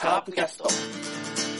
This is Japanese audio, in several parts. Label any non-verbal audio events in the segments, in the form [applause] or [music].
カープキャスト。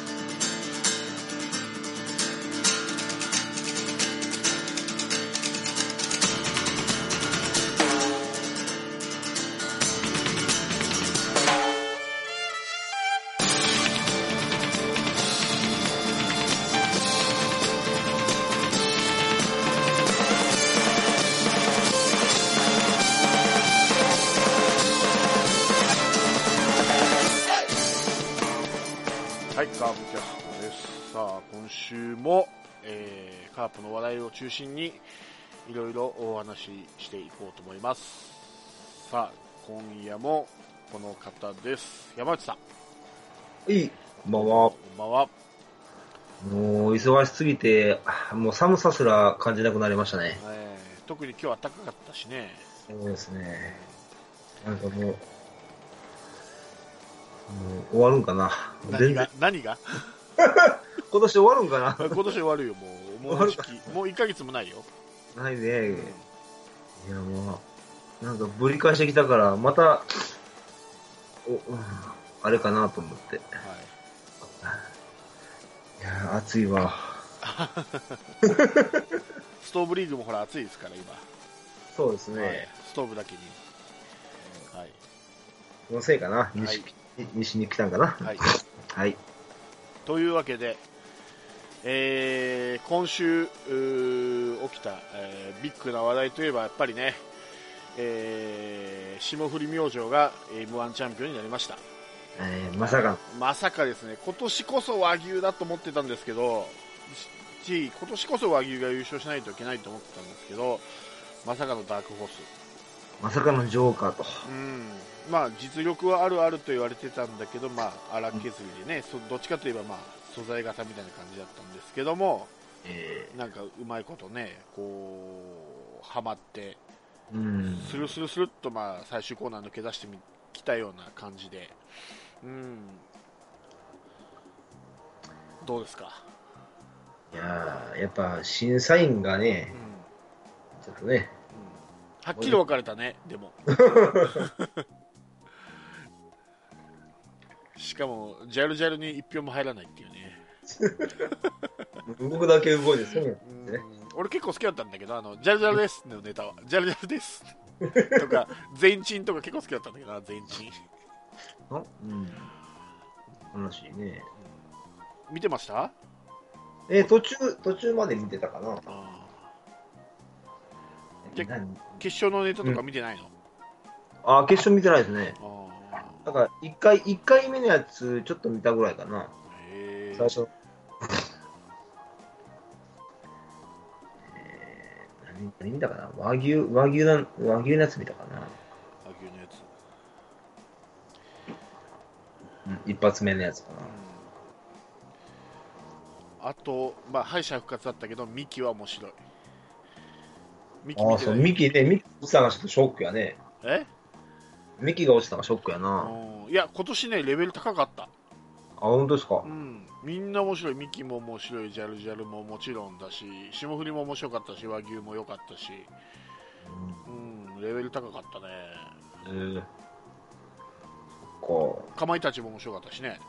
中心に、いろいろお話ししていこうと思います。さあ、今夜もこの方です。山内さん、いい。こんばんは。こんばんは。もう、忙しすぎて、もう寒さすら感じなくなりましたね。えー、特に今日は暖かかったしね。そうですね。なんかもう、もう終わるんかな。何が？何が？[laughs] 今年終わるんかな。今年終わるよ、もう。もう時期、もう1ヶ月もないよ。ないね。いや、もう、なんかぶり返してきたから、また、お、うんあれかなと思って。いはい。や、暑いわ。[laughs] ストーブリーグもほら暑いですから、今。そうですはいね。ストーブだけに。はい。そのせいかな。西,、はい西に来たんかな。はい。はい。というわけで、えー今週起きた、えービッグな話題といえばやっぱりね、えー霜降り明星が m 1チャンピオンになりました。えーまさか、まさかですね。今年こそ和牛だと思ってたんですけどし今年こそ和牛が優勝しないといけないと思ってたんですけどまさかのダークホース。まさかのジョーカーと。うん。まあ実力はあるあると言われてたんだけど、まあ、荒削りでね、そどっちかといえば、まあ、素材型みたいな感じだったんですけども、えなんかうまいことね、こう、はまって、ーうん。スルスルスルっと、まあ、最終コーナー抜け出してみきたような感じで、うん、どうですか、いやーやっぱ審査員がうん。ね、ちょっとね、うん、はっきり分かれたね、でも。[laughs] しかも、ジャルジャルに一票も入らないっていうね。動くだけ動いてそうやうんね。俺結構好きだったんだけど、あの、ジャルジャルですのネタは。ジャルジャルです。とか、全鎮とか結構好きだったんだけどな、全鎮。あうん。話ね。見てました？えー途中、途中まで見てたかな。決勝のネタとか見てないの、あー、決勝見てないですね。あだから、一回、一回目のやつ、ちょっと見たぐらいかな。最初。えー何何見たかな？和牛、和牛な、和牛のやつ見たかな？和牛のやつ。うん、一発目のやつかな。あと、まあ、敗者復活だったけど、ミキは面白い。ミキああ、そう、ミキね、ミキ落ちたのがちょっとショックやね。え？ミキが落ちたのがショックやな。うんいや、今年ね、レベル高かった。あ、本当ですか？う。ん、みんな面白い、ミキも面白い、ジャルジャルももちろんだし、霜降りも面白かったし、和牛も良かったし、うん、レベル高かったね。うん。えー、こう。かまいたちも面白かったしね。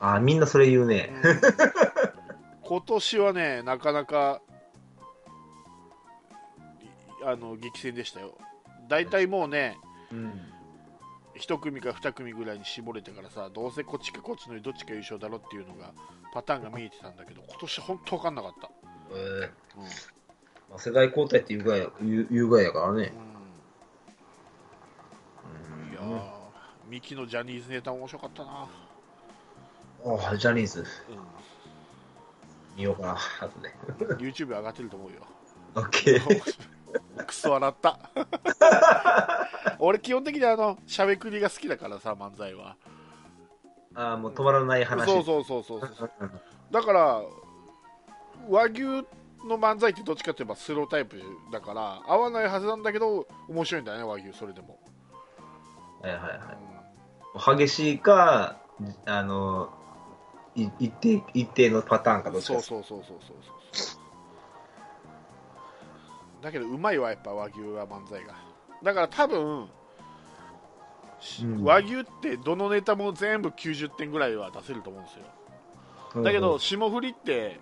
あ、みんなそれ言うね。うん今年はね、なかなか、いあの、激戦でしたよ。大体もうね、うん。1組か2組ぐらいに絞れてからさ、どうせこっちかこっちのどっちか優勝だろっていうのが、パターンが見えてたんだけど、今年本当分かんなかった。えーうんまあ、世代交代っていうぐらい、言うやからね。うんいやー、ミキのジャニーズネタ面白かったな。ああ、ジャニーズ、う見ようかな、後で。ん、YouTube 上がってると思うよ。[laughs] オッケー。[laughs] クソ笑った。[laughs] 俺、基本的にあの、しゃべくりが好きだからさ、漫才は。ああ、もう止まらない話。そうそうそうそうそう。うんだから、和牛の漫才ってどっちかといえばスロータイプだから、合わないはずなんだけど、面白いんだよね、和牛、それでも。はいはいはうい。激しいか、あの、い一定、一定のパターンかどっちか。んそうそうそうそうそうそう。だけど、うまいわ、やっぱ和牛は漫才が。だから多分、うん。和牛ってどのネタも全部90点ぐらいは出せると思うんですよ。だけど、霜降りって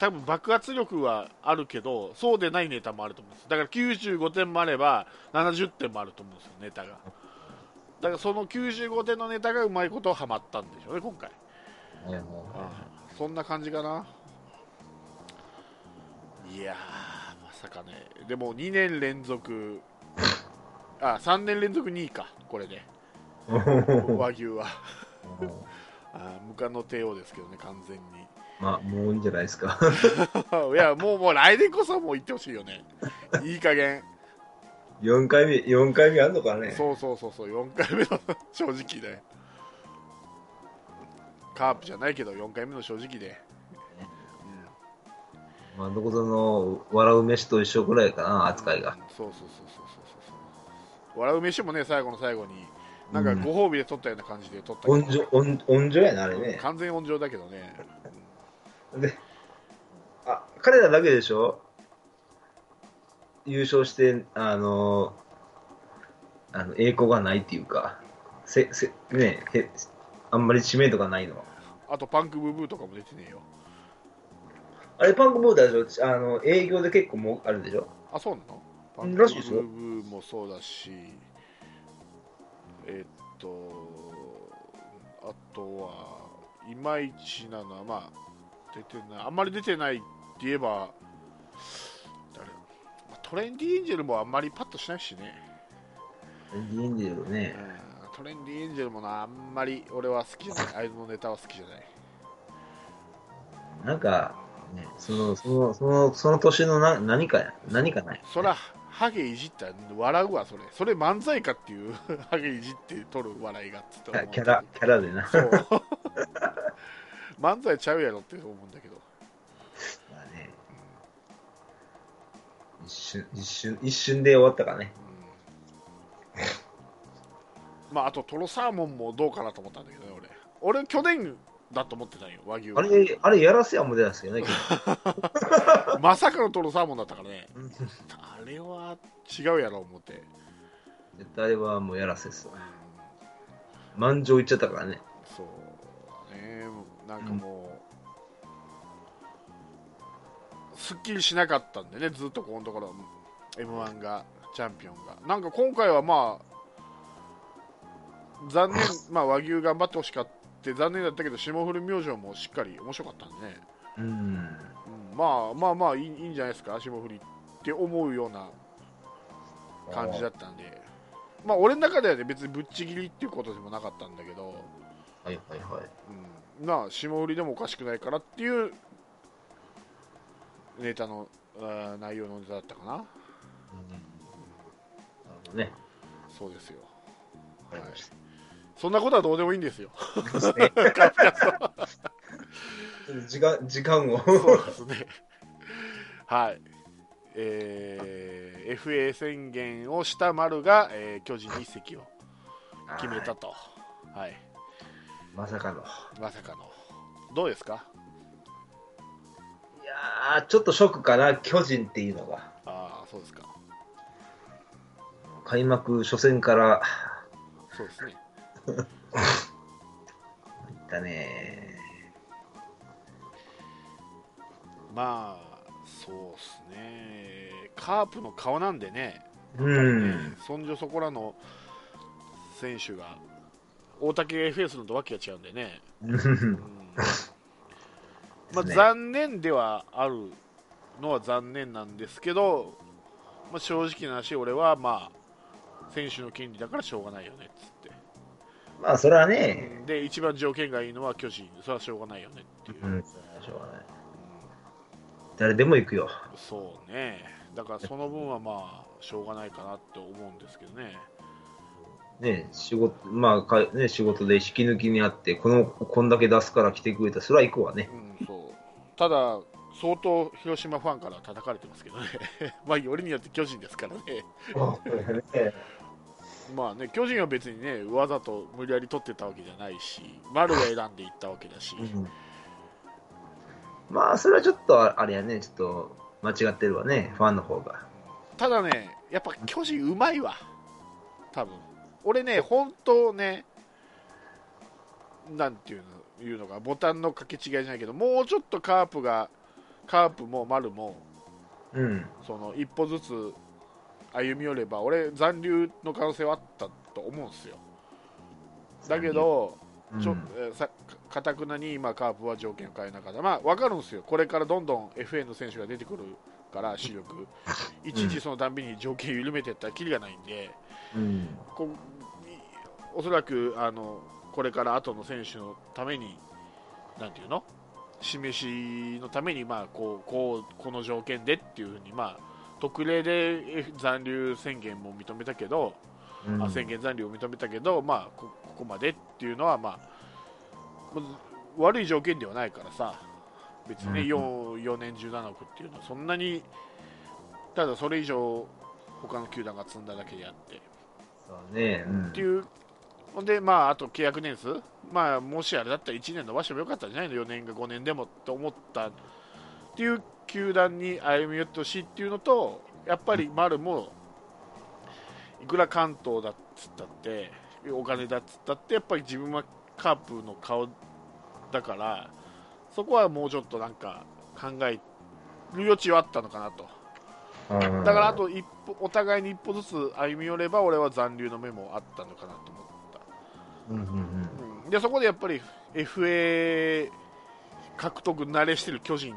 多分爆発力はあるけどそうでないネタもあると思うんです。だから95点もあれば70点もあると思うんですよネタが。だからその95点のネタがうまいことはまったんでしょうね今回。はいはいはいそんな感じかな。いやー。まさかね。でも2年連続。あ3年連続2位か。これで。[laughs] 和牛は。あ無冠の帝王ですけどね完全に。まあ、もういいんじゃないですか。[laughs] いやもうもう来年こそはもう行ってほしいよね。いい加減。4回目、4回目あんのかね。そうそうそうそう4回目の正直で。カープじゃないけど4回目の正直で、まあ、どこぞの笑う飯と一緒くらいかな、扱いが。そうそうそうそうそうそう。笑う飯もね最後の最後になんかご褒美で取ったような感じで取ったけど、温情、温温情やな、あれね。完全温情だけどね。で、あ、彼らだけでしょ？優勝して、あの、あの、栄光がないっていうか、せ、せ、ねへ、あんまり知名度がないのは。あとパンクブーブーとかも出てねえよあれ、パンクボーダーでしょあの、営業で結構もう、あるでしょ？あそうなの？パうんンクブらしいですよ。ーもそうだし。えっとあとはいまいちなのはまあ出てない。あんまり出てないって言えば誰？まあトレンディエンジェルもあんまりパッとしないしね。いいんだよね。うんトレンディエンジェルもなあんまり俺は好きじゃない。あいつのネタは好きじゃない。なんか、ね、その、その、その、その年のな何かや、何かない。そらハゲいじったら笑うわそれ。それ漫才かっていう [laughs] ハゲいじって取る笑いがっつっキャラ、キャラでな。そう。[laughs] 漫才ちゃうやろって思うんだけど。まあね、一瞬、一瞬、一瞬で終わったからね。まああとトロサーモンもどうかなと思ったんだけどね俺。俺去年だと思ってたんよ和牛あれ、あれやらせやも出ですよね、[laughs] まさかのトロサーモンだったからね。あれは違うやろ思って。絶対あれはもうやらせです。わ。満場いっちゃったからね。そうね。なんかもう、すっきりしなかったんでねずっとこのところ。m 1がチャンピオンが。なんか今回はまあ残念、まあ、和牛頑張ってほしかった残念だったけど霜降り明星もしっかり面白かったんでね、うん。うん、まあまあまあいいいいんじゃないですか霜降りって思うような感じだったんで。まあ俺の中ではね別にぶっちぎりっていうことでもなかったんだけど、はいはいはい。うん、まあ霜降りでもおかしくないからっていうネタの内容のネタだったかな。なるほどね。そうですよ、はいわかりましたそんなことはどうでもいいんですよ。[laughs] 時間、時間を。そうですね。はい。えー FA 宣言をした丸が、えー巨人に移籍を決めたと。はい。まさかの。まさかの。どうですか？いやー、ちょっとショックかな、巨人っていうのが。ああそうですか。開幕初戦から、そうですね。いったね。まあそうですね。カープの顔なんでね。うん。そんじょそこらの選手が大竹 FS のとわけが違うんでね、うん。まあ、ね。残念ではあるのは残念なんですけど、まあ、正直な話、俺はまあ選手の権利だからしょうがないよねっつって、まあ、それはね、で一番条件がいいのは巨人、それはしょうがないよねっていう、うん、それはしょうがない。誰でも行くよ。そうね、だからその分はまあしょうがないかなって思うんですけどね。ね、仕事、まあ、かね、仕事で引き抜きにあって、この、こんだけ出すから来てくれたら、それは行くわね。うん、そう。ただ、相当広島ファンから叩かれてますけどね、[laughs] まあ、よりによって巨人ですからね、まあね、巨人は別にね、わざと無理やり取ってたわけじゃないし、丸が選んでいったわけだし、うんまあ、それはちょっと、ああれやね、ちょっと、間違ってるわね、ファンの方が。ただね、やっぱ巨人うまいわ、多分俺ね、本当ね、なんていうのいうのか、ボタンの掛け違いじゃないけど、もうちょっとカープが、カープも丸も、うん。その一歩ずつ歩み寄れば、俺、残留の可能性はあったと思うんですよ。だけど、ちょうん。えーさかたくなに今、カープは条件を変えなかった、まあ、分かるんですよ、これからどんどん FA の選手が出てくるから、主力、いちいちそのたんびに条件緩めていったらきりがないんで、うん。こおそらくあのこれから後の選手のために、なんていうの、示しのために、まあ、こうこうこの条件でっていうふうに、まあ、特例で残留宣言も認めたけど、うんあ宣言残留を認めたけど、まあ、こここまでっていうのは、まあ、悪い条件ではないからさ、別にね、うん 4, 4年17億っていうのは、そんなに、ただそれ以上、他の球団が積んだだけであって。そうね。うんっていう、ほんで、まあ、あと契約年数、まあ、もしあれだったら1年伸ばしてもよかったんじゃないの、4年か5年でもって思ったっていう球団に歩み寄ってほしいっていうのと、やっぱり丸も、いくら関東だっつったって、お金だっつったって、やっぱり自分はカープの顔だから、そこはもうちょっとなんか考える余地はあったのかなと。だからあと一歩お互いに一歩ずつ歩み寄れば俺は残留の目もあったのかなと思った、うんうんでそこでやっぱり FA 獲得慣れしてる巨人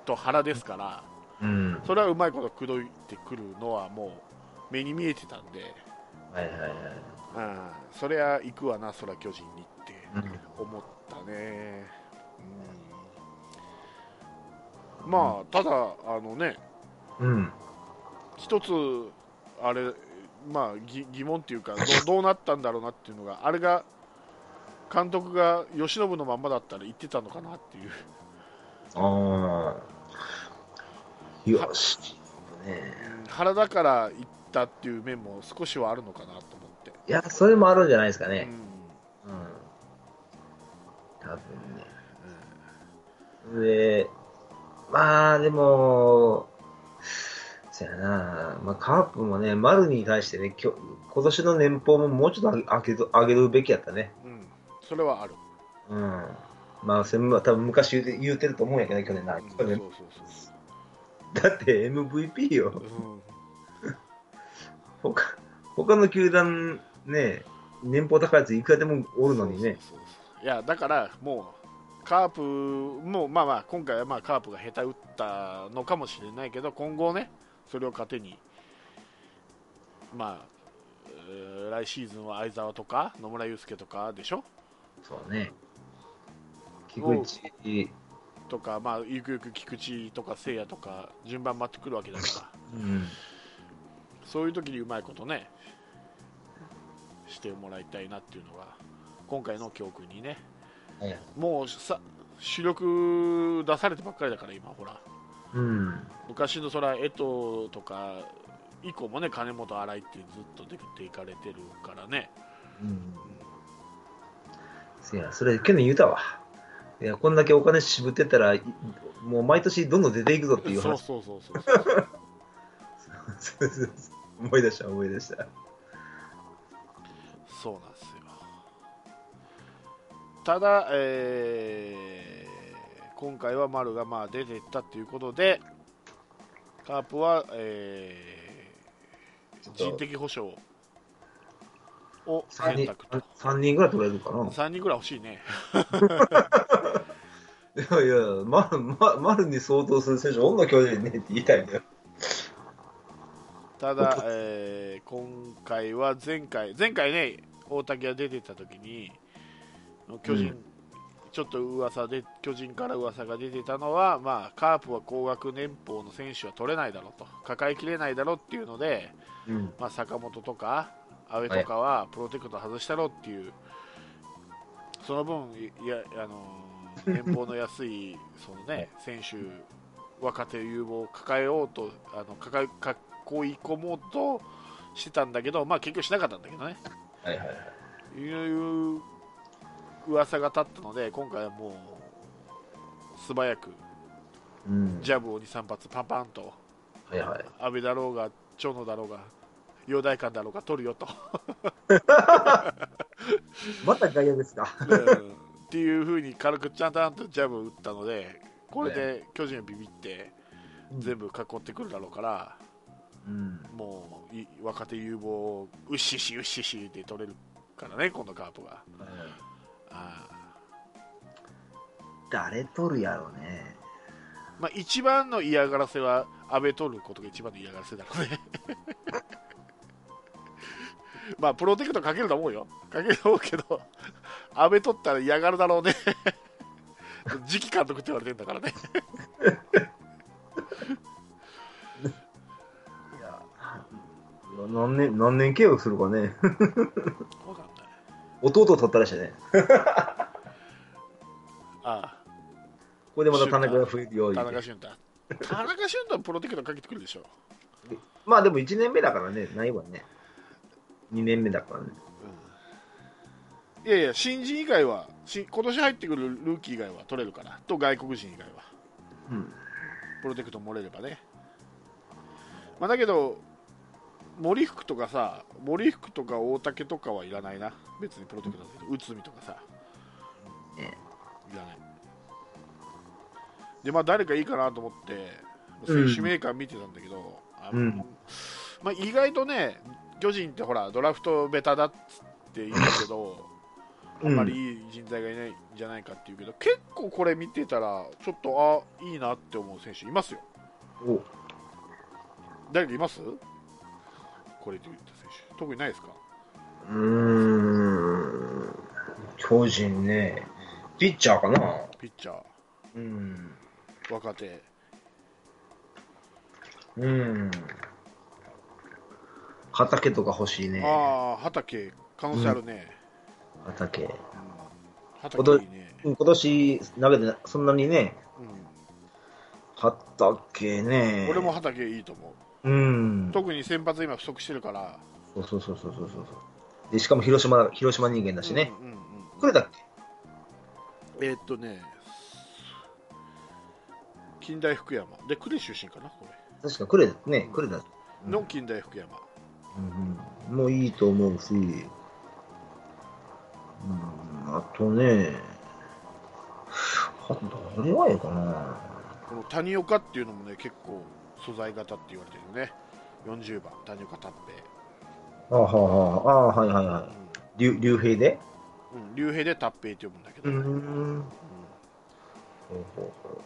と原ですからうん。うん。それはうまいこと口説いてくるのはもう目に見えてたんで、はいはいはい。うん、そりゃ行くわな、そら巨人にってうん思ったね、うん、まあただあのねうん。一つ、あれ、まあ、疑疑問っていうかど、[laughs] どうなったんだろうなっていうのが、あれが、監督が由伸のまんまだったら言ってたのかなっていう、ああ。よし。ね原だから言ったっていう面も少しはあるのかなと思って。いや、それもあるんじゃないですかね。うんうん。多分ね。で、まあ、でも、そやな、まあ、カープもね、丸に対してね、きょ今年の年俸ももうちょっと上げ上げるべきやったね。うん、それはある。うん。まあ、それも多分昔言うて言うてると思うんやけどね、去年な。うんそうそうそうだって MVP よ。そう。うん [laughs] 他他の球団ね、年俸高いやついくらでもおるのにね。そうそうそういやだからもうカープもまあまあ今回はまあカープが下手打ったのかもしれないけど今後ねそれを糧にまあえー来シーズンは相澤とか野村祐介とかでしょ？そうね。菊池、とかまあゆくゆく菊池とか聖也とか順番待ってくるわけだからうん。そういう時にうまいことねしてもらいたいなっていうのが今回の教訓にねはいもうさ主力出されてばっかりだから今ほらうん。昔のそら江藤とか以降もね金本新井ってずっと出ていかれてるからねうん。せや、それ去年言うたわ。いや、こんだけお金渋ってたら、もう毎年どんどん出ていくぞっていう話。そうそうそうそう [laughs] そう。思い出した思い出したそうなんですよただ、えー、今回は丸がまあ出ていったということでカープは、えー、人的保障を3人選択と三人ぐらい取れるかな？3人ぐらい欲しいねいやいや、ま、ま、丸に相当する選手、おんの巨人ねって言いたいんだよ。ただ、えー今回は前回、前回ね、大竹が出てた時に、巨人、うんちょっと噂で、巨人から噂が出てたのは、まあ、カープは高額年俸の選手は取れないだろうと、抱えきれないだろうっていうので、うん。まあ、坂本とか、阿部とかはプロテクト外したろうっていう、その分、いやあのー年俸の安い [laughs] その、ね、選手、若手有望を抱えようと、あの抱えか囲い込もうとしてたんだけど、まあ、結局しなかったんだけどね、はいはいはい。いう噂が立ったので、今回はもう素早くうん。ジャブを2、3発パンパンと、はいはい。阿部だろうが、長野だろうが、容体感だろうが取るよと、また外野ですか。うんっていうふうに軽くちゃんとジャブ打ったのでこれで巨人はビビって全部囲ってくるだろうから、うん。もうい若手有望をうっししうっししで取れるからねこのカープがあ誰取るやろうね。まあ、一番の嫌がらせは安倍取ることが一番の嫌がらせだろうねまあプロテクトかけると思うよかけると思うけど安倍取ったら嫌がるだろうね次期監督って言われてるんだからねいや、何年、何年契約するかね。分かんない弟取ったらしいね。あこれでまた田中が増えるよう田。中俊太田中俊太はプロテクトかけてくるでしょまあでも1年目だからね、ないわね。2年目だからね。いやいや新人以外はし今年入ってくるルーキー以外は取れるからと外国人以外は。うん。プロテクト漏れればね、まあ、だけど森福とかさ森福とか大竹とかはいらないな。別にプロテクトだけど内海とかさ。ねいらない。でまあ誰かいいかなと思ってうん。選手メーカー見てたんだけど、あうん。まあ、意外とね巨人ってほらドラフトベタだっつって言うけどあんまりいい人材がいないんじゃないかっていうけど、結構これ見てたらちょっとあいいなって思う選手いますよお誰かいます？これで言った選手特にないですか？うーん。巨人ね。ピッチャーかな。ピッチャーうん。若手うん。畑とか欲しいね。ああ畑可能性あるね、畑。うん畑いいね、今年投げてそんなにね、うん畑ね。俺も畑いいと思ううん。特に先発今不足してるからそうそうそうそうそうそう。で、しかも広島、広島人間だしね。うんうんうんこれだっけ？えーっとね近代福山で呉出身かなこ確かクレね、クレだ。れの近代福山うん。うん、もういいと思うし、うん、あとね、あ誰がいいかな。この谷岡っていうのもね結構素材型って言われてるね。40番谷岡達あははあはいはいは平、い。竜竜兵で？うんうん、竜兵で達平って呼ぶんだけど、ううん。うほうほう。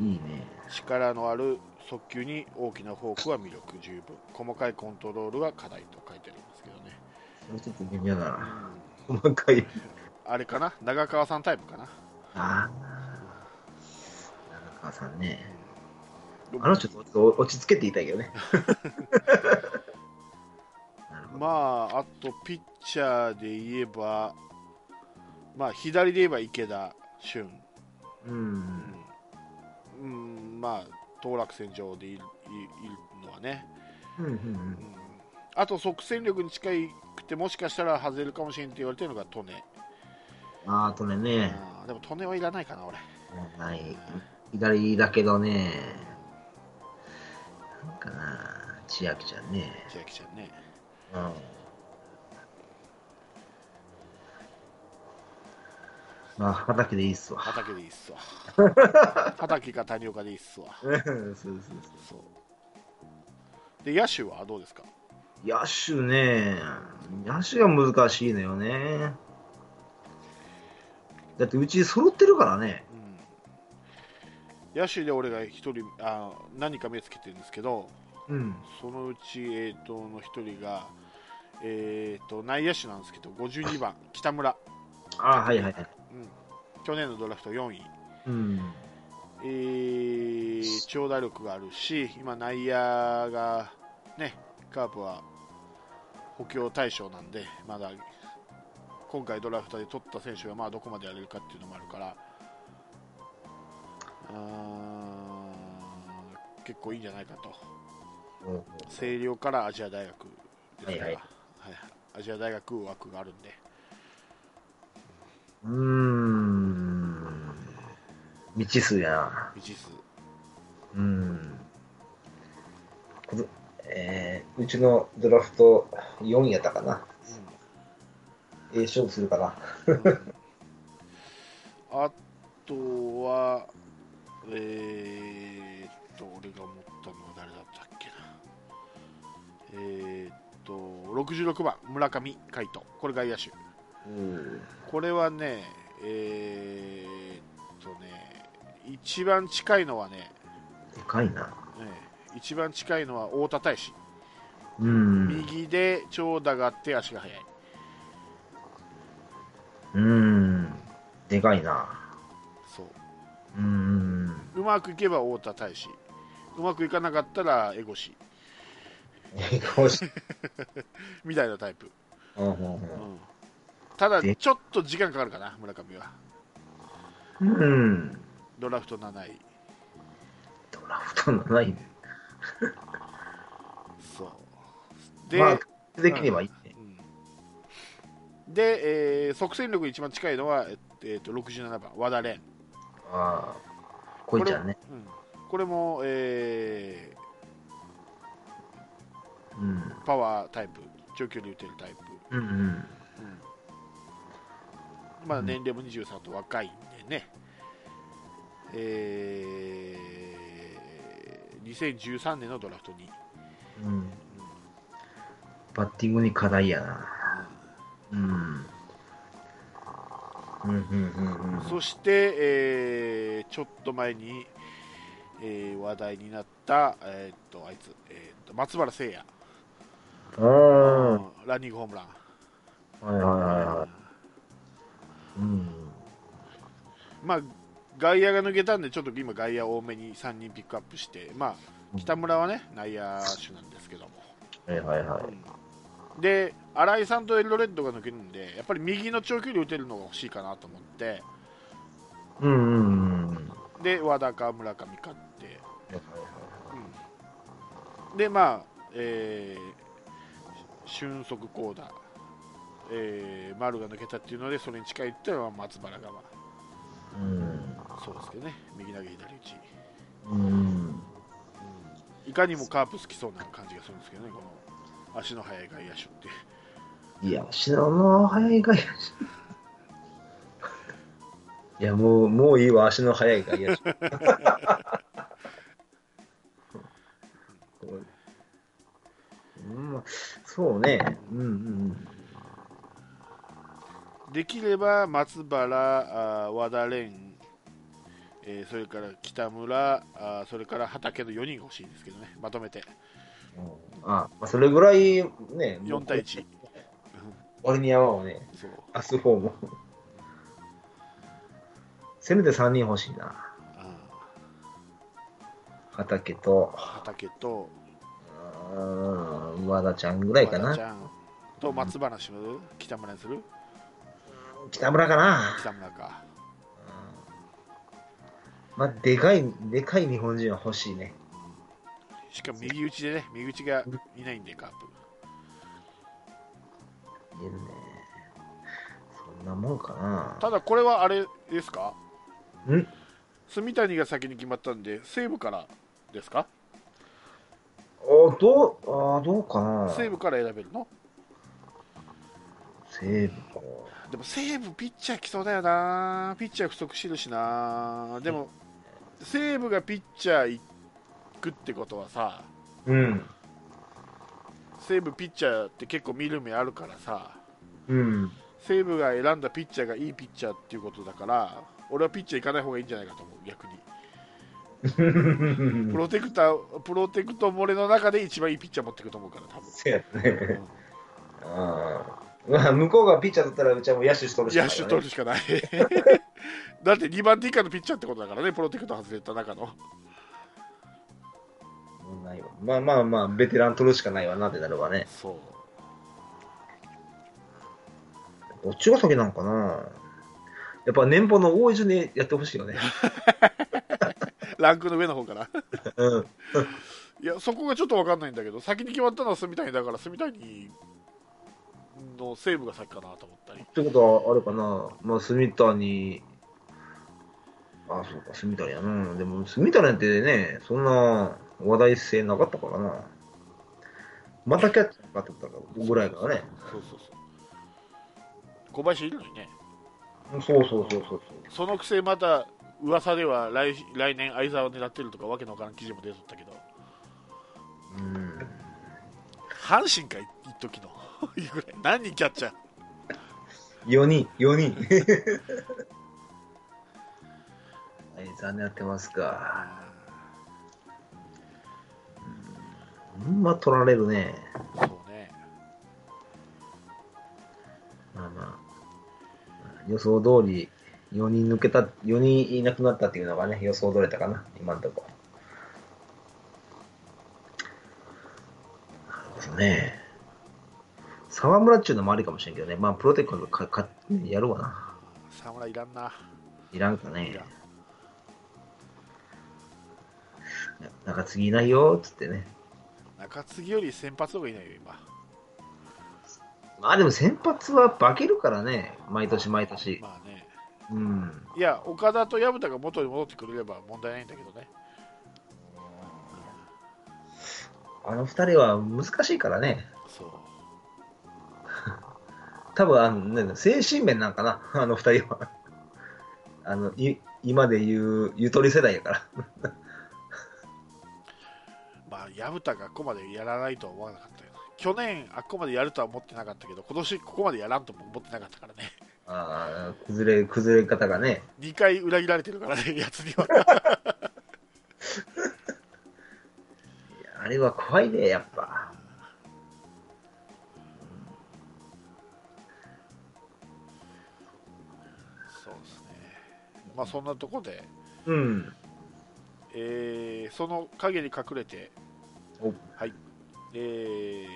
うん。いいね。力のある速球に大きなフォークは魅力十分細かいコントロールが課題と書いてありますけどね、ちょっと微妙だうな。ん細かい。あれかな？長川さんタイプかな？ああ。長川さんね。あの人ちょっと落ち着けて言いたいけどね。[laughs] まああとピッチャーで言えばまあ左で言えば池田俊うん。うん、まあ当落線上でいるいいるのはね、うんうんうん、あと即戦力に近くてもしかしたら外れるかもしれんって言われてるのが利根、うん。ああとねね。うんでも利根はいらないかな俺ない。左だけどね。なんかな、千秋ちゃんね。千秋ちゃんねうん。まあ、畑でいいっすわ。畑でいいっすわ [laughs] 畑か谷岡でいいっすわそうそうそう。そうで野手はどうですか？野手ね、野手が難しいのよね。だってうち揃ってるからね。うん野手で俺が一人あ何か目つけてるんですけどうん。そのうち、えー、との一人が、えー、と内野手なんですけど52番北村、ああ、はいはいはい。うん、去年のドラフト4位、うん。えー長打力があるし今内野がねカープは補強対象なんでまだ今回ドラフトで取った選手がまあどこまでやれるかっていうのもあるから。あー結構いいんじゃないかと。星稜からアジア大学ですから、はいはい。アジア大学枠があるんでうーん。未知数やな。未知数うん。えーうちのドラフト4位やったかな。ええ勝負するかな。あとは、えー、っと、俺が思ったのは誰だったっけな。えー、っと、66番、村上海斗。これ外野手。うん。これはね、えー、っとね、一番近いのはね、でかいな。ね一番近いのは太田大使。うん。右で長打があって足が速い。うん。でかいな。そう。うん。うまくいけば太田大使。うまくいかなかったらエゴシ。えよし。[laughs] みたいなタイプ。うんうんうんただ、でちょっと時間かかるかな、村上は。うん。うん。ドラフト7位。ドラフト7位。[laughs] そう。で、まあ、的にはいいね。うんで、えー即戦力に一番近いのは、えっえーと67番、和田蓮。ああ。こいちゃんね。これ,、うん、これも、えうん。ーパワータイプ、長距離打てるタイプ。うんうん。うんまだ年齢も23と若いんでね。えー2013年のドラフトに。うん。バッティングに課題やな。うん。うんうんうんうん。そして、えーちょっと前に、えー話題になった、えーっとあいつ、えーっと松原聖也、ああ。はランニングホームラン、いはいはいはい。うん。まあ、外野が抜けたんで、ちょっと今、外野多めに3人ピックアップして、まあ、北村はね、内野手なんですけども、はいはいはい。うん。で、新井さんとエルドレッドが抜けるんで、やっぱり右の長距離打てるのが欲しいかなと思って、うんうんうん。で、和田か村上かって、はいうん。で、まあ、えー、俊足高打、えー、丸が抜けたっていうので、それに近いっていうのは松原が、まあ、うん。そうですけどね、右投げ左打ち、うん。いかにもカープ好きそうな感じがするんですけどね、この足の速い外野手って。いや、白の速い外野手。[laughs] いや、もう、もういいわ、足の速い外野手。[laughs] うん、そうね。うんうんできれば松原、あー和田蓮、えーそれから北村、あーそれから畠の4人が欲しいんですけどね、まとめてうん。あ、まあ、それぐらいね、4対1。割に合わんわね。そうアスフォーも。せめて3人欲しいな。あ畑と、ー畠とうーん、和田ちゃんぐらいかな。和田ちゃんと松原しむ北村にする？北村かな。北村か。まあ、でかい、でかい日本人は欲しいね。しかも右打ちでね、右打ちがいないんで、カープ。いるね。そんなもんかな。ただこれはあれですか？ん？住谷が先に決まったんで、西武からですか？あ、どう、あどうかな。西武から選べるの？西武か。でも西武ピッチャー来そうだよな、ピッチャー不足してるしな、でも西武がピッチャー行くってことはさ、うん。西武ピッチャーって結構見る目あるからさ、うん。西武が選んだピッチャーがいいピッチャーっていうことだから、俺はピッチャー行かない方がいいんじゃないかと思う、逆に。[laughs] プロテクター、プロテクト漏れの中で一番いいピッチャー持ってくると思うから、多分。そうやね。ああ。まあ、向こうがピッチャーだったら、うちはもう野手しとるしか野手ないからね取るしかない。[laughs] だって2番手以下のピッチャーってことだからね、プロテクト外れた中の。ないわまあまあまあ、ベテラン取るしかないわなってなるわね。そう。どっちが先なんかな？やっぱ年俸の多い順にやってほしいよね。[laughs] ランクの上の方から。うん。いや、そこがちょっと分かんないんだけど、先に決まったのは住谷だから、住谷の西武が先かなと思ったり。ってことはあるかなまあ、住谷、あ、そうか、住谷やな。でも、住谷ってね、そんな話題性なかったからな。またキャッチャーかってことかぐらいからね。そうそうそう小林いるのにねそうそうそうそうそう。そのくせまた噂では来来年相沢を狙ってるとかわけのわからん記事も出とったけどうん。阪神か一時のいうぐらい何人キャッチャー？4人、4人。はい、残念やってますか。ほんま取られるね。そうねまあまあ、予想通り4人抜けた、4人いなくなったっていうのがね、予想通りだかな、今んとこ。なるほどね。沢村っちゅうのもありかもしれんけどね。まあ、プロテクトかかやるわな。沢村いらんないらんかいね。中継ぎいないよ、つってね。中継ぎより先発の方がいないよ今まあでも先発は化けるからね、毎年毎年。まあねうん。いや岡田と薮田が元に戻ってくれれば問題ないんだけどねあの二人は難しいからね。多分あの、ね、精神面なんかな、[laughs] あの二人は。[laughs] あの、い今で言う、ゆとり世代やから。[laughs] まあ薮田がここまでやらないとは思わなかったよ去年あっこまでやるとは思ってなかったけど今年ここまでやらんとも思ってなかったからねああ、崩れ、崩れ方がね。2回裏切られてるからねやつにはあれは怖いね、やっぱ。まあそんなとこでうん。えーその影に隠れてお、はいえ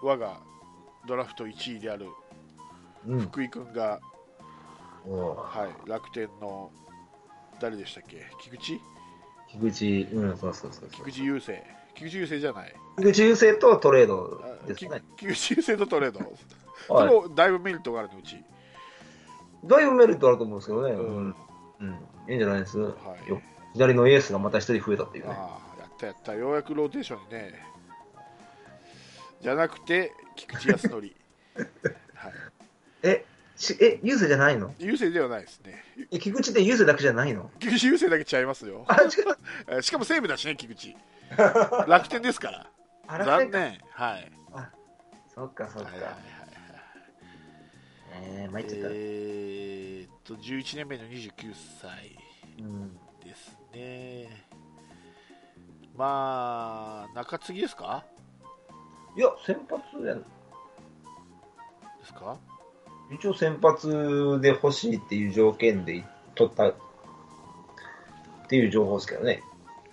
ー我がドラフト1位であるうん。福井君が、おはい、楽天の誰でしたっけ？菊池？菊池、うん、そうそうそう。菊池雄星菊池雄星じゃない菊池雄星とトレードですね。菊池雄星とトレードそはい。れもだいぶメリットがあるのうち、だいぶメリットあると思うんですけどね。ううん。ん。うん。いいんじゃないです、はい。よ。左のエースがまた一人増えたっていうね。ああやったやった。ようやくローテーションにね。じゃなくて菊池康則。[laughs] はい。え、しえ、雄星じゃないの？優勢ではないですね。え、菊池って雄星だけじゃないの？菊池雄星だけちゃいますよ。[laughs] しかも西武だしね菊池。楽天ですから。あら残念。はい。そっかそっか。はいはいはいえー、参っちゃった。えーっと11年目の29歳うん。ですねまあ中継ぎですか？いや、先発やん。ですか一応先発で欲しいっていう条件で取ったっていう情報ですけどね。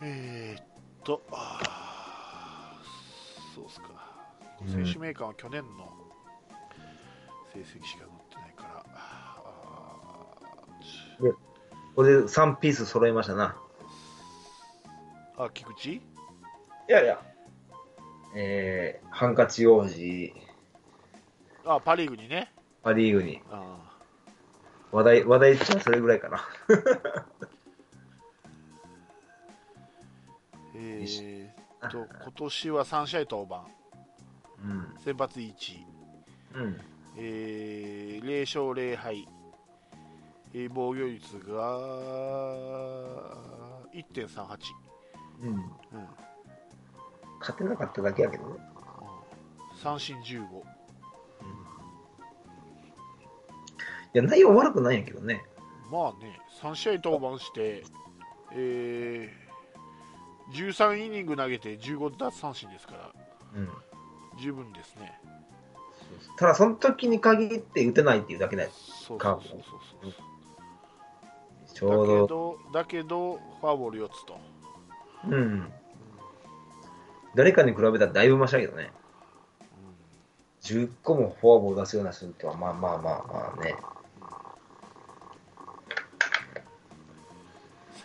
えーっとそうですかうん選手メーカーは去年の成績しかーこれで3ピース揃いましたな。あ菊池？いやいや。えー、ハンカチ王子、あパ・リーグにねパリーグに。あ話題、話題っちゃそれぐらいかな。ー [laughs] えーっと今年は3試合登板うん。先発1位うん。えー0勝0敗、えー防御率が1.38、うん。うん勝てなかっただけやけどね。三振15、いや、内容悪くないんやけどね。まあね、3試合登板して、えー13イニング投げて15奪三振ですから、うん。十分ですね。ただ、その時に限って打てないっていうだけで、そうカーブそうそうそうちょうど、だけど、フォアボール4つと。うん。誰かに比べたらだいぶマシだけどね。10個もフォアボール出すような人とは、まあまあまあまあね。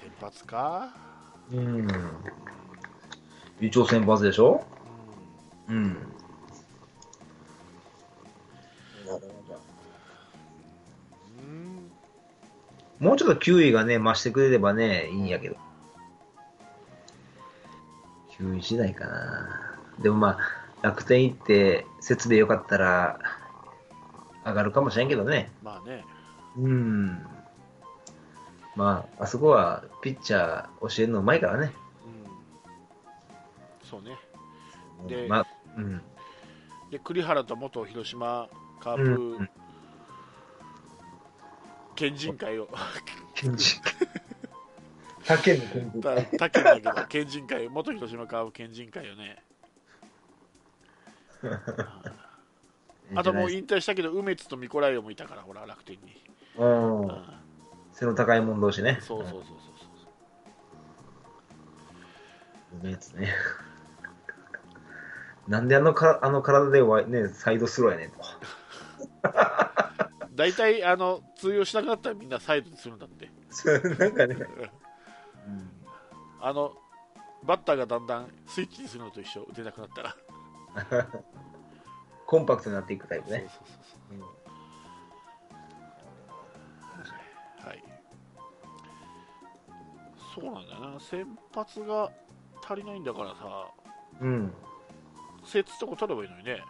先発か、うん。一応先発でしょ？うんうん。うんもうちょっと球威がね、増してくれればね、いいんやけど。球威次第かな。でもまあ、楽天行って、設備良かったら、上がるかもしれんけどね。まあね、うん。まあ、あそこは、ピッチャー教えるのうまいからね。うん、そうね。でまあ、うん。で、栗原と元広島カーうプん県人会を、県人。他県の県人た他県だけど、県人会、元広島カープ県人会をね、あともう引退したけど、梅津とミコライオもいたから、ほら、楽天に。うんうん、背の高いもん同士ね。そうそうそうそううん。やつね。なんであのかあの体でわね、サイドスローやねんと。大体あの通用しなくなったらみんなサイドにするんだって。[laughs] なんかね、あのバッターがだんだんスイッチにするのと一緒。出なくなったら、[laughs] コンパクトになっていくタイプね。そうそうそうはい。そうなんだよな。先発が足りないんだからさ。うん。セッツとこ取ればいいのにね。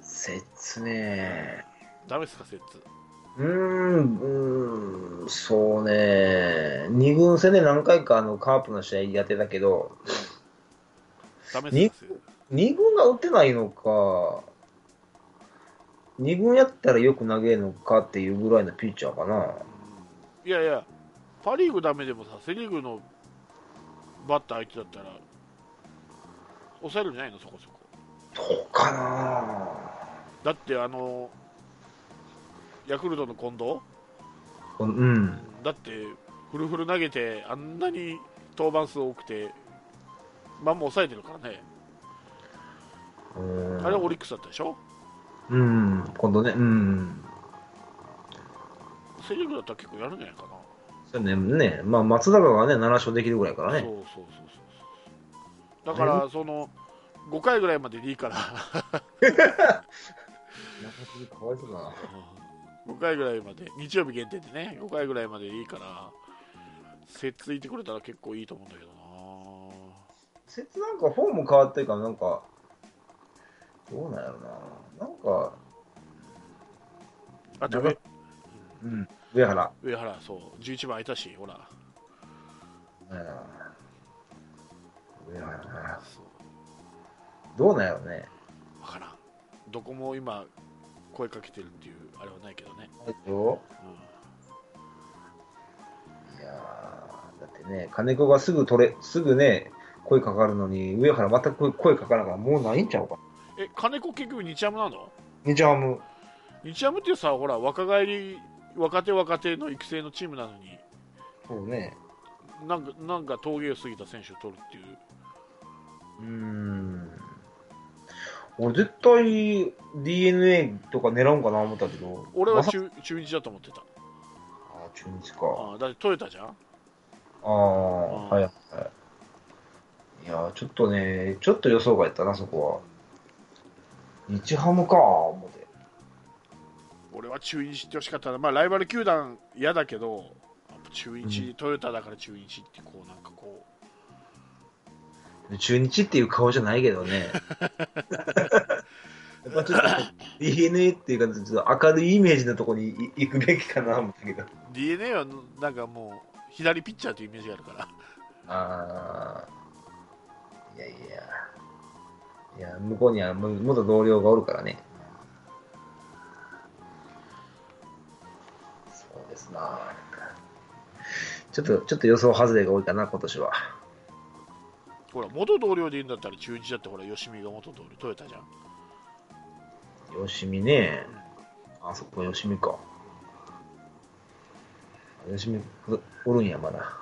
説明。ダメですかセッツうーん、うーん、そうね。二軍戦で何回かあのカープの試合やってたけど、ダメですかセッツ二軍が打ってないのか、二軍やったらよく投げるのかっていうぐらいのピッチャーかな。いやいやパ・リーグダメでもさセ・リーグのバッター相手だったら抑えるんじゃないのそこそこどうかなだってあのヤクルトの近藤？うん。だってフルフル投げてあんなに登板数多くてまんま抑えてるからね、うん。あれオリックスだったでしょ？うん、今度ね、うん。セ・リーグだったら結構やるんじゃないかな、そうね、ね、まあ松坂がね、7勝できるぐらいからね。そうそうそうそうそう。だからその5回ぐらいまででいいから。[laughs] かわいそうだな。[laughs] 5回ぐらいまで日曜日限定でね5回ぐらいまででいいからせっついてくれたら結構いいと思うんだけど節なんかフォーム変わってるから、なんか、どうなんやろな。なんか、なあと上うん、上原。上原そう11番空いたしほらうん上原な。そうどうなんやろね。分からんどこも今声かけてるっていうあれはないけどね、はいよういやーだってね、金子がすぐ取れ、すぐね、声かかるのに、上原全く声かからんから、もうないんちゃうか。ん、え金子結局日ハムなの？ニジャーム。日ハムってさほら若返り若手若手の育成のチームなのにそうね。なんかなんか峠を過ぎた選手を取るっていううーん。俺絶対 DNA とか狙うんかな思ったけど。俺は中中日だと思ってたあ中日か。あだってトヨタじゃん？ああ、はいはい。いやー、ちょっとね、ちょっと予想外やったな、そこは。日ハムか、思って。俺は中日ってほしかったな、まあ、ライバル球団嫌だけど、中日、うんトヨタだから中日って、こうなんかこ中日っていう顔じゃないけどね。[laughs] やっぱちょっと DNA っていうか、ちょっと明るいイメージのとこにい行くべきかな、思ったけど。う、d n a はなんかもう、左ピッチャーというイメージがあるから、ああ。いやいや。いや、向こうにはも元同僚がおるからね。そうですな。ちょっと、ちょっと予想外れが多いかな、今年は。ほら、元同僚でいいんだったら中日だって、ほら、吉見が元同僚、トヨタじゃん。吉見ね。あそこ吉見か。吉見おるんや、まだ。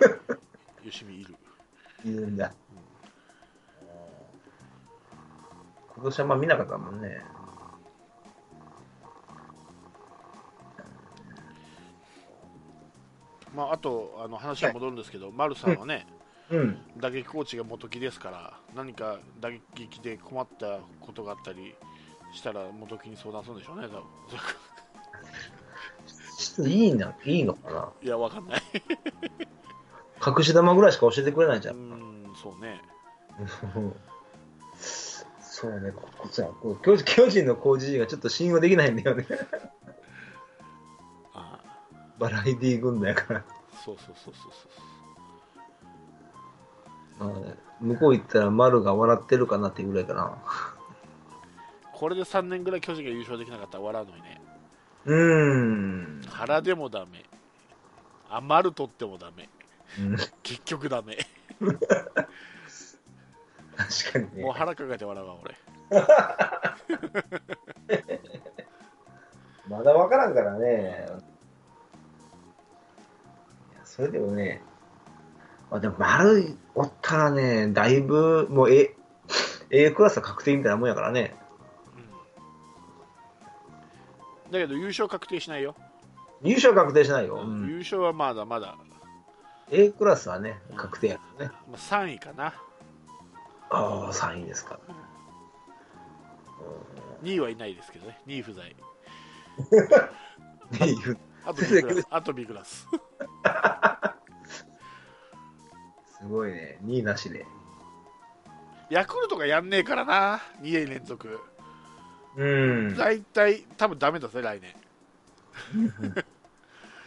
[laughs] 吉見いる。いるんだ。今年はあんま見なかったもんね。まあ、あと、あの話は戻るんですけど、丸さんはね、うん。打撃コーチが元木ですから、何か打撃で困ったことがあったりしたら、元木に相談するんでしょうね、多分いいな、いいのかな？いや、わかんない。隠し玉ぐらいしか教えてくれないじゃ。うんん、そうね。[laughs] そうね、ここさ、こう巨人巨人の工事陣がちょっと信用できないんだよね。あバラエティー軍団やから。そうそうそうそうそうまあ向こう行ったら丸が笑ってるかなっていうぐらいかな。これで3年ぐらい巨人が優勝できなかったら笑うのにねうーん。原でもダメ余る取ってもダメうん結局ダメ確かにねもう。腹抱えて笑うわ俺 [laughs] まだわからんからね。それでもね、まあ、でも丸おったらね、だいぶ、もう A、A クラスは確定みたいなもんやからね。うん。だけど優勝確定しないよ、優勝は確定しないよ。うん。優勝はまだまだ、A クラスはね、確定やからね。まあ、3位かな。ああ、3位ですか。2位はいないですけどね。2位不在。リーグあと B クラス。あと B クラス [laughs] すごいね、2位なしで。ヤクルトがやんねえからな2年連続うん。大体多分ダメだぜ来年 [laughs]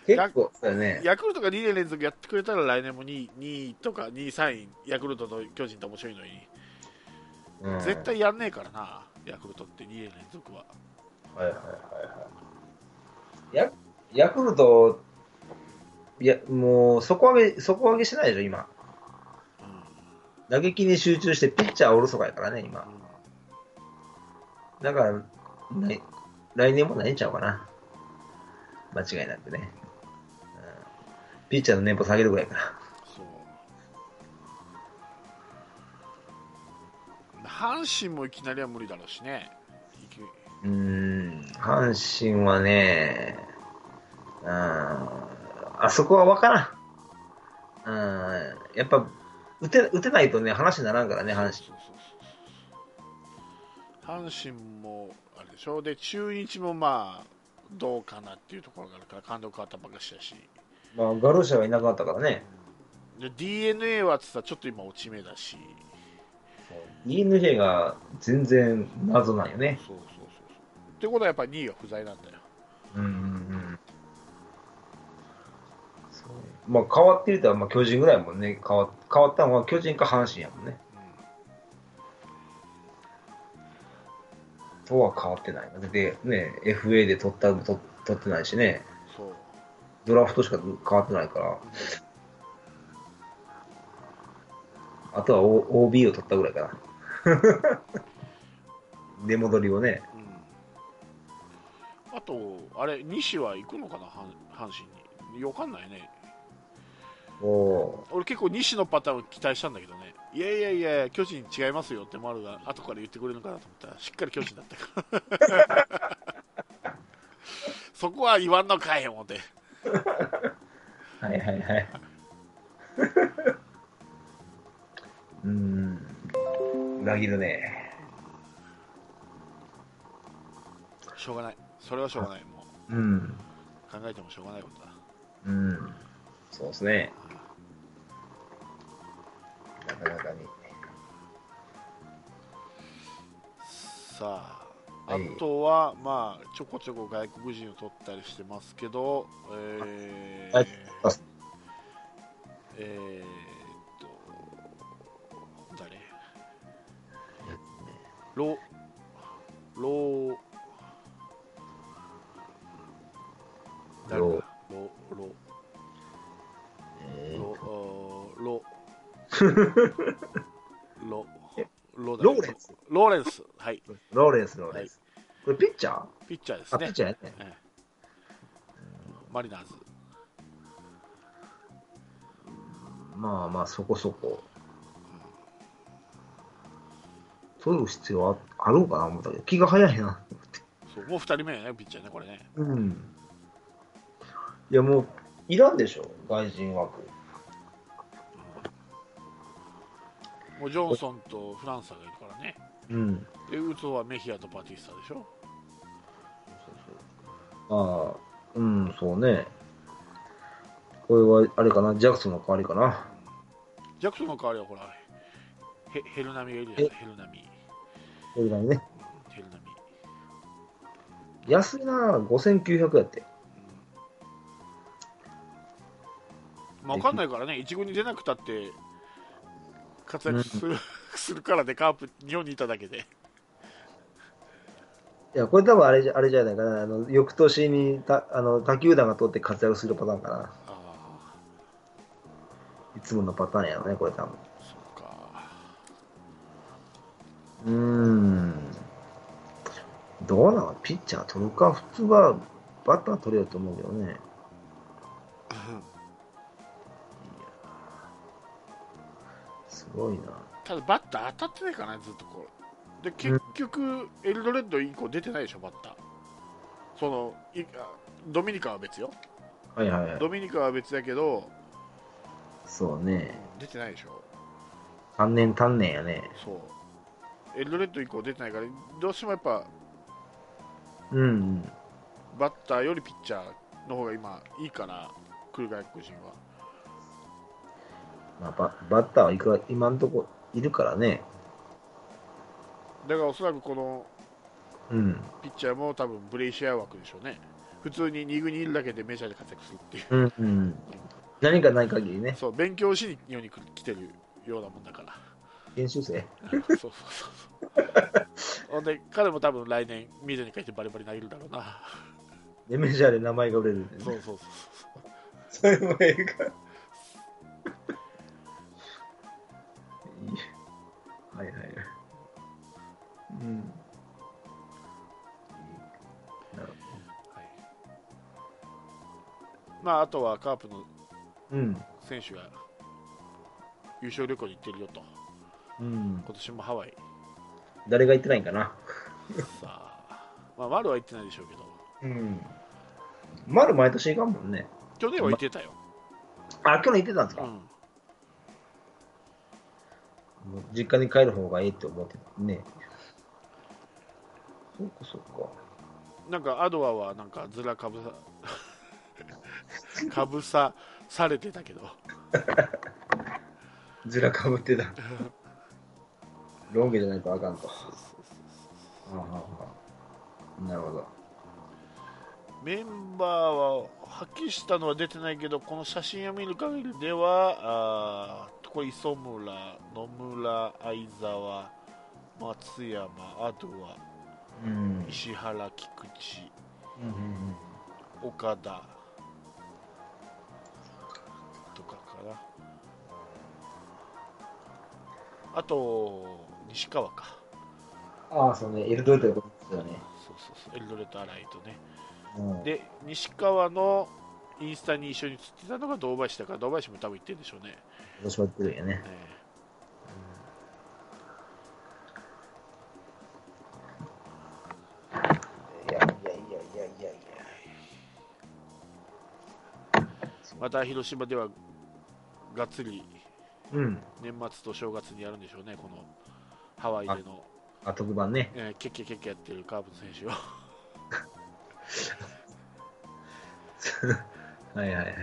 結構、だね。[laughs] ヤクルトが2年連続やってくれたら来年も2位 ,2 位とか2位3位ヤクルトと巨人と面白いのに、うん絶対やんねえからなヤクルトって2年連続ははいはいはいはい。ヤヤクルト、いや、もう、底上げ、底上げしないでしょ、今。打撃に集中して、ピッチャーおろそかやからね、今。だから、ない来年もないんちゃうかな。間違いなくね。うん、ピッチャーの年俸下げるぐらいから。そう阪神もいきなりは無理だろうしねうーん、阪神はね、うん、あそこは分からん。うん、やっぱ、打て、打てないとね、話にならんからね、阪神。阪神もあれでしょ？で中日もまあどうかなっていうところがあるから監督変わったばっかしだしまあ、ガロシャがいなくなったからね。で d n a はったらちょっと今落ち目だし DNA が全然謎なんよね。そうそうそうそうってことはやっぱり2位が不在なんだようんうんうん。そうまあ、変わってるとは、まあ、巨人ぐらいもんね。変わ変わったのは巨人か阪神やもんね。とは変わってない。で、ね、FA で取った取取ってないしね。そうドラフトしか変わってないから。あとは、o、OB を取ったぐらいかな。[laughs] 出戻りをね。うんあとあれ西は行くのかな？阪阪神にわかんないね俺結構西のパターンを期待したんだけどねいやいやいや巨人違いますよって丸が後から言ってくれるのかなと思ったらしっかり巨人だったから [laughs] そこは言わんのかい思ってーはいはいはい。うーん。裏切るね。しょうがないそれはしょうがないもうん。う考えてもしょうがないことだうん。そうですね。なかなかに。さああはいとは、まあちょこちょこ外国人を取ったりしてますけどえーはいあえーっと誰？ロロー誰だ？ロロロロロだローレンス。ローレンスはいローレンス、ローレンス。これピッチャー？ピッチャーですあ、ねピッチャーやね。ええマリナーズまあまあ、そこそこ。取る必要ああるんかな思ったけど、気が早いな。そうもう2人目やねピッチャーねこれねうん。いや、もう、いらんでしょ、外人枠。もうジョンソンとフランサーがいるからね。うん。で打つ方はメヒアとバティスタでしょ。ああ、うん、そうね。これは、あれかな、ジャクソンの代わりかな？ジャクソンの代わりはほらヘヘルナミがいるじゃないヘルナミ。これがね。ヘルナミ、安いな5900やって。うん。まあ、分かんないからね。一軍に出なくたって活躍する,、するからでカープ日本にいただけでいや、これ多分あれじゃあれじゃないかな。あの、翌年にたあの他球団が取って活躍するパターンかな。いつものパターンやろね、これ多分。そっかうーん。どうなのピッチャー取るか普通はバッター取れよと思うけどね。ごいな。ただバッター当たってないからねずっとこれで結局、エルドレッド以降出てないでしょバッターそのいあドミニカは別よはいはいはい。ドミニカは別だけどそうね。出てないでしょ3年単年やね。そうエルドレッド以降出てないからどうしてもやっぱうんうん。バッターよりピッチャーの方が今いいから来る外国人はまあ、ババッターはいくら今んとこいるからね。だからおそらくこのうん。ピッチャーも多分ブレイシア枠でしょうね普通に2軍にいるだけでメジャーで活躍するっていううんうん。何かない限りね。そう勉強しに日本に来てるようなもんだから研修生？そうそうそうそうほんで彼も多分来年水に書いてバリバリ投げるだろうなで、メジャーで名前が売れるんでね。そうそうそうそれもええか。うん。まああとはカープの。うん。選手が優勝旅行に行ってるよとうん。今年もハワイ誰が言ってないんかな。さあまあ丸は行ってないでしょうけどうん。丸毎年行かんもんね。去年は行ってたよ、あ、去年行ってたんですか、うん、もう実家に帰る方がいいって思ってたね。そっかそっか。なんかアドアはなんかずらかぶさ [laughs] かぶさされてたけど [laughs] ずらかぶってた。ロン毛じゃないとあかんと。なるほど。メンバーは発揮したのは出てないけどこの写真を見る限りではあーこれ磯村野村相沢松山アドアうん。石原菊池。うんうん岡田。とかかな。あと西川か。ああ、そうね、エルドレッドのことですよね。そうそうそう。エルドレッド・アライとね。うん、で西川のインスタに一緒に写ってたのが堂林だから堂林も多分行ってるんでしょうね、私も言ってるよね。えまた広島ではがっつりうん。年末と正月にやるんでしょうねこのハワイでの、あ、特番ね。えー、ケッケケッケやってるカープの選手を [laughs] はいはいはい。[laughs]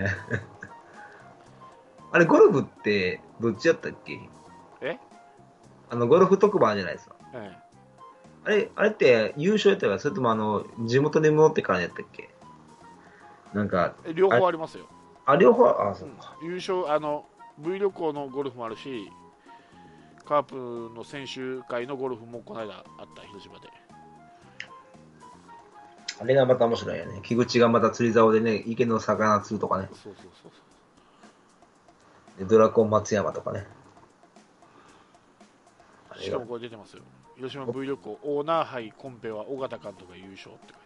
あれ、ゴルフって、どっちやったっけ？え？あの、ゴルフ特番じゃないですか。えあれ、あれって優勝やったか、それともあの、地元で戻ってからやったっけ？なんか、え両方ありますよあ、両方、あ、そうか。優勝あの V 旅行のゴルフもあるしカープの選手会のゴルフもこの間あった広島であれがまた面白いよね。木口がまた釣り竿でね、池の魚釣るとかね。そうそうそうそうでドラコン松山とかね。しかもこれ出てますよ広島 V 旅行オーナー杯コンペは尾形監督が優勝って書いてある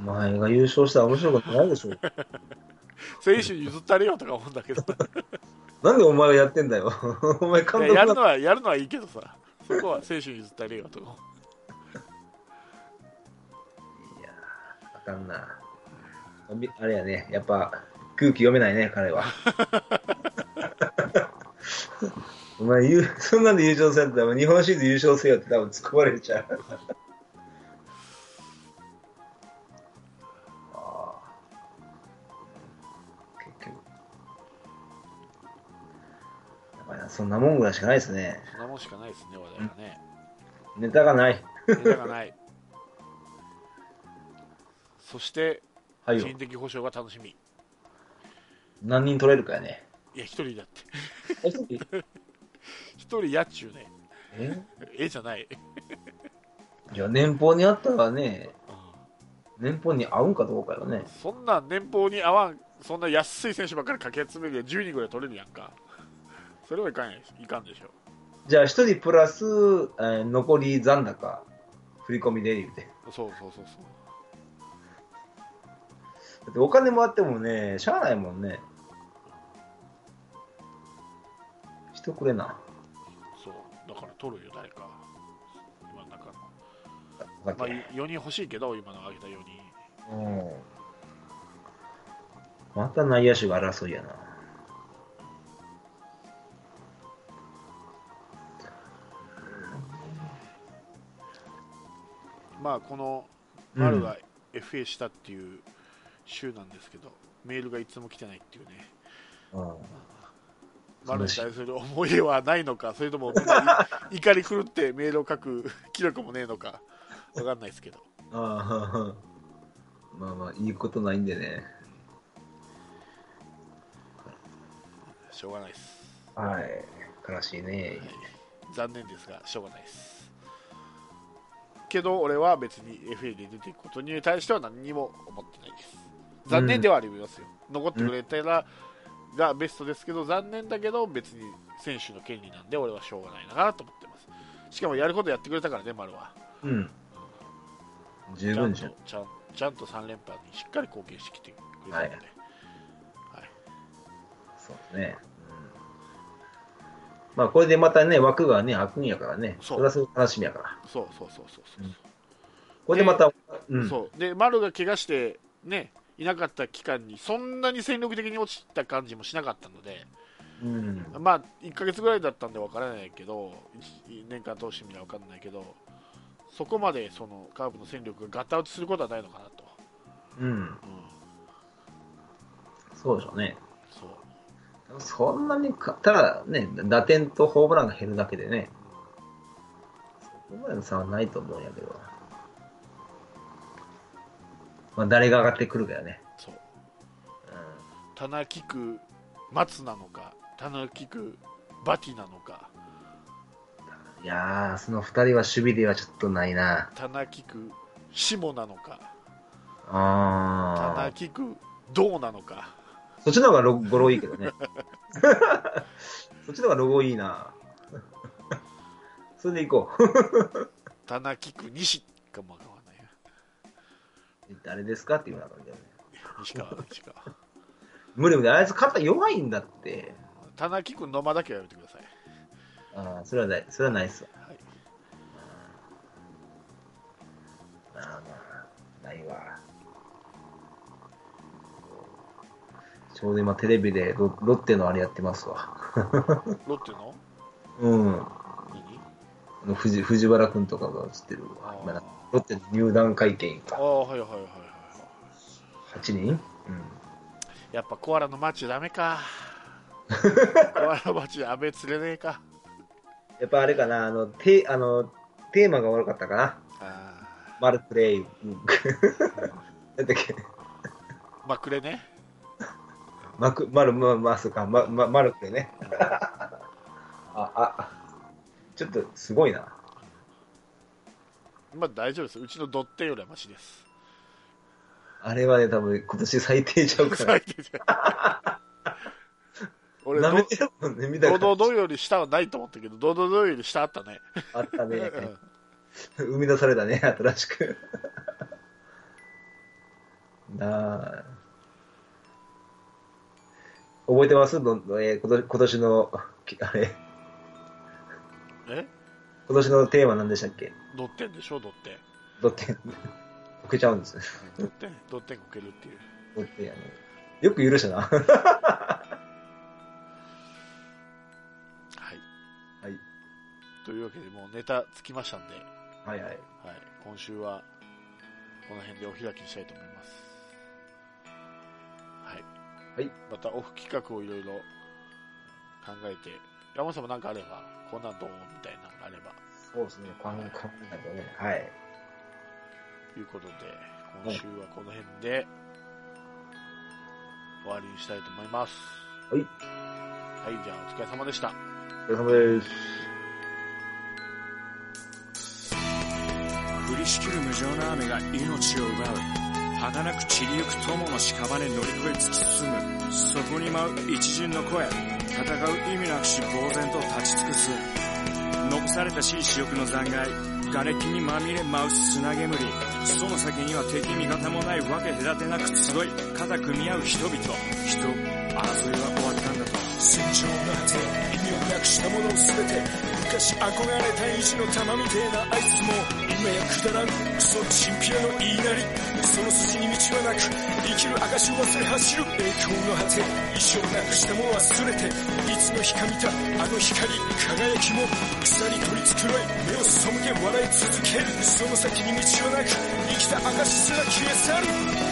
お前が優勝したら面白いことないでしょ。[laughs] 選手に譲ったれよとか思うんだけどなんでお前がやってんだよ。[laughs] お前監督ややるのはやるのはいいけどさそこは選手に譲ったれよとかいやーあかんな。みあれやね、やっぱ空気読めないね、彼は。[laughs] お前優、そんなんで優勝せんと日本シリーズ優勝せよって多分突っ込まれちゃう。そんなもんぐらいしかないですね。そんなもんしかないですね、話題はね。ネタがない。ネタがない。[laughs] そして、はいよ人。的保障が楽しみ。何人取れるかやね。いや、一人だって。え一人？[laughs] 一人やっちゅうね。え？えじゃない。いや、年俸にあったらね、うん年俸に合うんかどうかよね。そんな年俸に合わん、そんな安い選手ばっかりかけ集めるで10人ぐらい取れるやんか。それはいかんやいかんでしょ。じゃあ、一人プラス、えー残り残高、振り込みで言うて。そうそうそうそう。だってお金もあってもね、しゃあないもんね。人くれな。そう。だから取るよ、誰か。今の中の。まあ、け4人欲しいけど、今の挙げた4人。うん。また内野手が争いやな。まあ、このうん丸が FA したっていう週なんですけど、メールがいつも来てないっていうね。うん丸に対する思い出はないのか、それとも [laughs] 怒り狂ってメールを書く [laughs] 気力もねえのか、わかんないですけど。ああ、まあまあ、いいことないんでね。しょうがないです。はい。悲しいね。残念ですが、しょうがないです。けど、俺は別に FA で出ていくことに対しては何にも思ってないです。残念ではありますよ。残ってくれたら、がベストですけど、残念だけど、別に選手の権利なんで、俺はしょうがないなと思ってます。しかもやることやってくれたからね、丸は。うん。十ちゃん分じゃん。とちゃんちゃんと3連覇にしっかり貢献してきてくれたので、はいそうですね。うん、まあ、これでまたね、枠がね、開くんやからね。そうそれはそれ楽しみやから。そうそうそうそうそう、これでまた、うん。そうで丸が怪我して、ね、いなかった期間にそんなに戦力的に落ちた感じもしなかったので、うん。まあ、1ヶ月ぐらいだったんで分からないけど、1年間通してみれば分からないけど、そこまでそのカープの戦力がガタ落ちすることはないのかなと、うん。うん、そうでしょうね。そうそんなにか、ただね、打点とホームランが減るだけでね、そこまでの差はないと思うんやけど。まあ、誰が上がってくるかよね。そうう棚木区松なのか、棚木区バティなのか、ん、いやー、その二人は守備ではちょっとないな。棚木区下なのか、あー。棚木区銅なのか、そっちの方がロゴロいいけどね。そっちの方がロゴいいな。[laughs] それで行こう。棚木区西かもわかんないな誰ですかっていうのがあるんだよね。西川、西川。無理無理。あいつ肩弱いんだって。棚木区野間だけはやめてください。ああ、それはない、それはないっすわ。はいああ、まあ、ないわ。ちょうど今テレビでロロッテのあれやってますわ。[laughs] ロッテの？うん。何？あの藤藤原くんとかが映ってるわ。今なロッテの入団会見か。ああ、はいはいはいはいはい。8人やっぱコアラのマッチダメか。[laughs] コアラのマッチで安倍釣れねえか。うん。やっぱあれかな、あの、テあのテーマが悪かったかな。あマルプレイ。うん [laughs] なんだっけ。ーまくれね。マク、マル、ま、まあ、そうか、ま、ま、マルプレイね。[laughs] あ、あ、ちょっとすごいな。まあ大丈夫です。うちのドッテンよりはマシです。あれはね、多分今年最低ちゃうから。[laughs] 最低じゃん俺舐めド、てるもんね、見たドドドより下はないと思ったけど、ドドドより下あったね。あったね。う [laughs] ん生み出されたね、新しく。なあ。覚えてます？どんえー今年の、きあれ、え？今年のテーマ何でしたっけ？ドッテンでしょ、ドッテン。ドッテン。こけちゃうんですよ。ドッテン、ドッテンこけるっていう。ドッテンあのよく許したな。ははい。い。というわけで、もうネタつきましたんで、はいはい。はい、今週はこの辺でお開きにしたいと思います。はい。はいまたオフ企画をいろいろ考えて山本さんもなんかあれば、こんなんどうみたいなのがあれば。そうですね、考え考えないとね。はい。ということで、今週はこの辺で終わりにしたいと思います。はい。はい、じゃあお疲れ様でした。お疲れ様です。降りしきる無情な雨が命を奪う儚く散りゆく友の屍乗り越え突き進む。そこに舞う一陣の声戦う意味なくし呆然と立ち尽くす。残されたしい死翼の残骸瓦礫にまみれ舞う砂煙。その先には敵味方もないわけ隔てなく集い肩組み合う人々。人争いは終わったんだと。戦場の果て意味をなくしたものを全て昔憧れた意地の玉みてえなあいつもやくだらん。クソチンピラの言いなり。その筋に道はなく生きる証を忘れ走る。栄光の果て衣装なくしたも忘れていつの日か見たあの光輝きも草に取り繕い目を背け笑い続ける。その先に道はなく生きた証すら消え去る。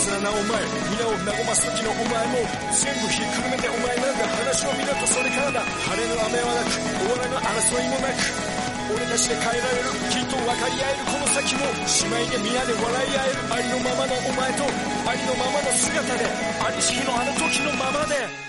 お前皆を和ます時のお前も全部ひっくるめてお前なんだ話を見るとそれからだ。晴れの雨はなく終わらぬ争いもなく俺たちで変えられるきっと分かり合えるこの先も姉妹で皆で笑い合えるありのままのお前とありのままの姿でありし日のあの時のままで。